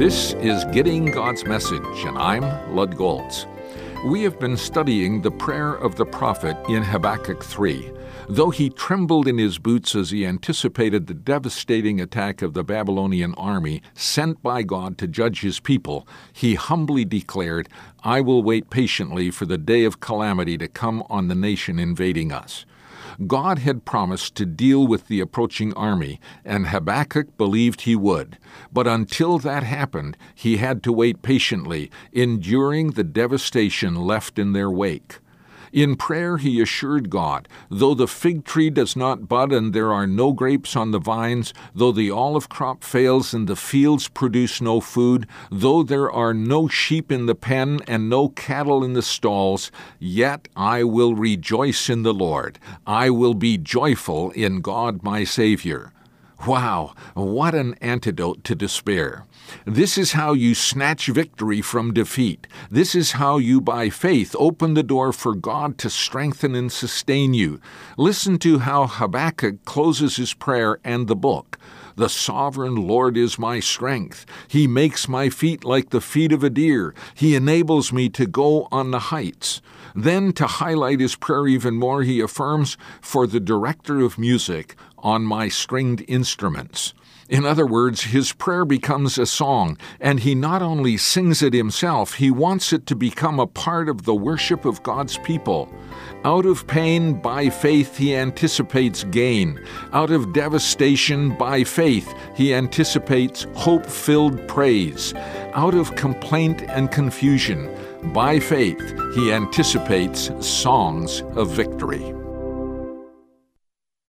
This is Getting God's Message, and I'm Lud Golz. We have been studying the prayer of the prophet in Habakkuk 3. Though he trembled in his boots as he anticipated the devastating attack of the Babylonian army sent by God to judge his people, he humbly declared, I will wait patiently for the day of calamity to come on the nation invading us. God had promised to deal with the approaching army, and Habakkuk believed he would. But until that happened, he had to wait patiently, enduring the devastation left in their wake. In prayer, he assured God, Though the fig tree does not bud and there are no grapes on the vines, though the olive crop fails and the fields produce no food, though there are no sheep in the pen and no cattle in the stalls, yet I will rejoice in the Lord. I will be joyful in God my Savior. Wow, what an antidote to despair. This is how you snatch victory from defeat. This is how you, by faith, open the door for God to strengthen and sustain you. Listen to how Habakkuk closes his prayer and the book. The sovereign Lord is my strength. He makes my feet like the feet of a deer. He enables me to go on the heights. Then, to highlight his prayer even more, he affirms, For the director of music, on my stringed instruments. In other words, his prayer becomes a song, and he not only sings it himself, he wants it to become a part of the worship of God's people. Out of pain, by faith, he anticipates gain. Out of devastation, by faith, he anticipates hope filled praise. Out of complaint and confusion, by faith, he anticipates songs of victory.